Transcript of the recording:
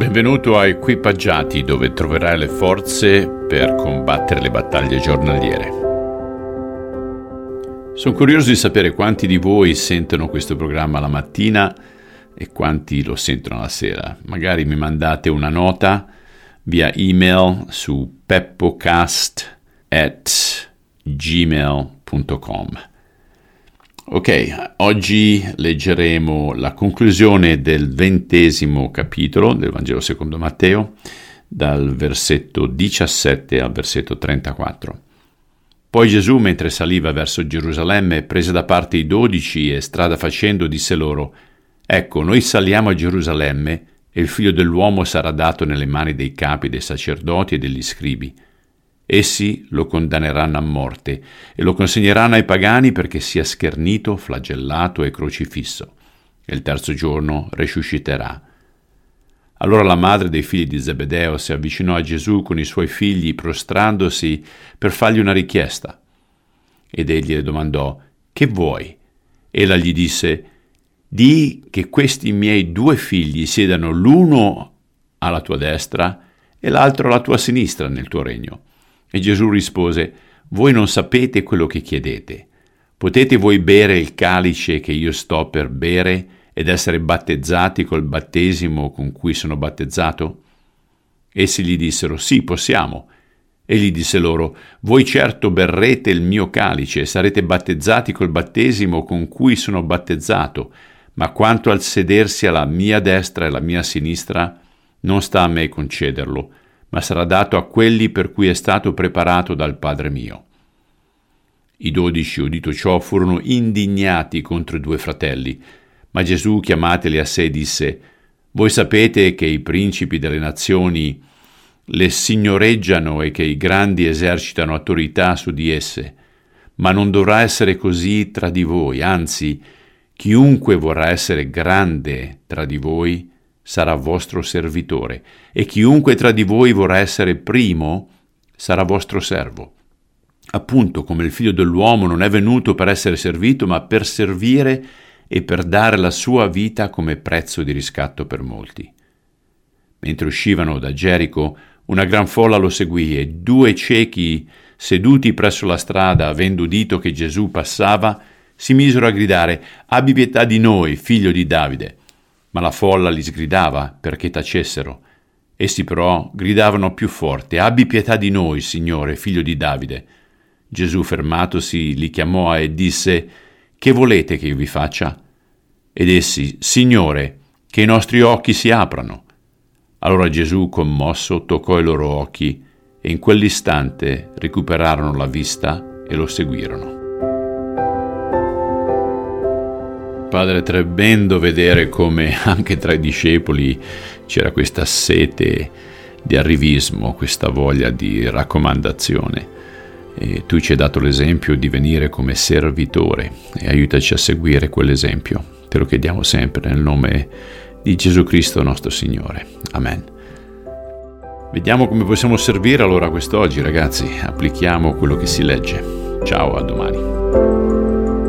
Benvenuto a Equipaggiati dove troverai le forze per combattere le battaglie giornaliere. Sono curioso di sapere quanti di voi sentono questo programma la mattina e quanti lo sentono la sera. Magari mi mandate una nota via email su peppocast@gmail.com. Ok, oggi leggeremo la conclusione del ventesimo capitolo del Vangelo secondo Matteo, dal versetto 17 al versetto 34. Poi Gesù, mentre saliva verso Gerusalemme, prese da parte i dodici e strada facendo disse loro, Ecco, noi saliamo a Gerusalemme e il figlio dell'uomo sarà dato nelle mani dei capi dei sacerdoti e degli scribi Essi lo condanneranno a morte e lo consegneranno ai pagani perché sia schernito, flagellato e crocifisso. E il terzo giorno risusciterà. Allora la madre dei figli di Zebedeo si avvicinò a Gesù con i suoi figli prostrandosi per fargli una richiesta. Ed egli le domandò, Che vuoi? Ella gli disse, Di che questi miei due figli siedano l'uno alla tua destra e l'altro alla tua sinistra nel tuo regno. E Gesù rispose, Voi non sapete quello che chiedete. Potete voi bere il calice che io sto per bere ed essere battezzati col battesimo con cui sono battezzato? Essi gli dissero, Sì, possiamo. Egli disse loro, Voi certo berrete il mio calice e sarete battezzati col battesimo con cui sono battezzato, ma quanto al sedersi alla mia destra e alla mia sinistra, non sta a me concederlo, ma sarà dato a quelli per cui è stato preparato dal Padre mio. I dodici, udito ciò, furono indignati contro i due fratelli, ma Gesù, chiamateli a sé, disse, Voi sapete che i principi delle nazioni le signoreggiano e che i grandi esercitano autorità su di esse, ma non dovrà essere così tra di voi, anzi, chiunque vorrà essere grande tra di voi sarà vostro servitore, e chiunque tra di voi vorrà essere primo sarà vostro servo. Appunto come il figlio dell'uomo non è venuto per essere servito, ma per servire e per dare la sua vita come prezzo di riscatto per molti. Mentre uscivano da Gerico, una gran folla lo seguì e due ciechi, seduti presso la strada, avendo udito che Gesù passava, si misero a gridare Abbi pietà di noi, figlio di Davide. Ma la folla li sgridava perché tacessero. Essi però gridavano più forte, Abbi pietà di noi, Signore, figlio di Davide. Gesù fermatosi li chiamò e disse, Che volete che io vi faccia? Ed essi, Signore, che i nostri occhi si aprano. Allora Gesù, commosso, toccò i loro occhi e in quell'istante recuperarono la vista e lo seguirono. Padre, è tremendo vedere come anche tra i discepoli c'era questa sete di arrivismo, questa voglia di raccomandazione. E tu ci hai dato l'esempio di venire come servitore e aiutaci a seguire quell'esempio. Te lo chiediamo sempre nel nome di Gesù Cristo nostro Signore. Amen. Vediamo come possiamo servire allora quest'oggi, ragazzi. Applichiamo quello che si legge. Ciao, a domani.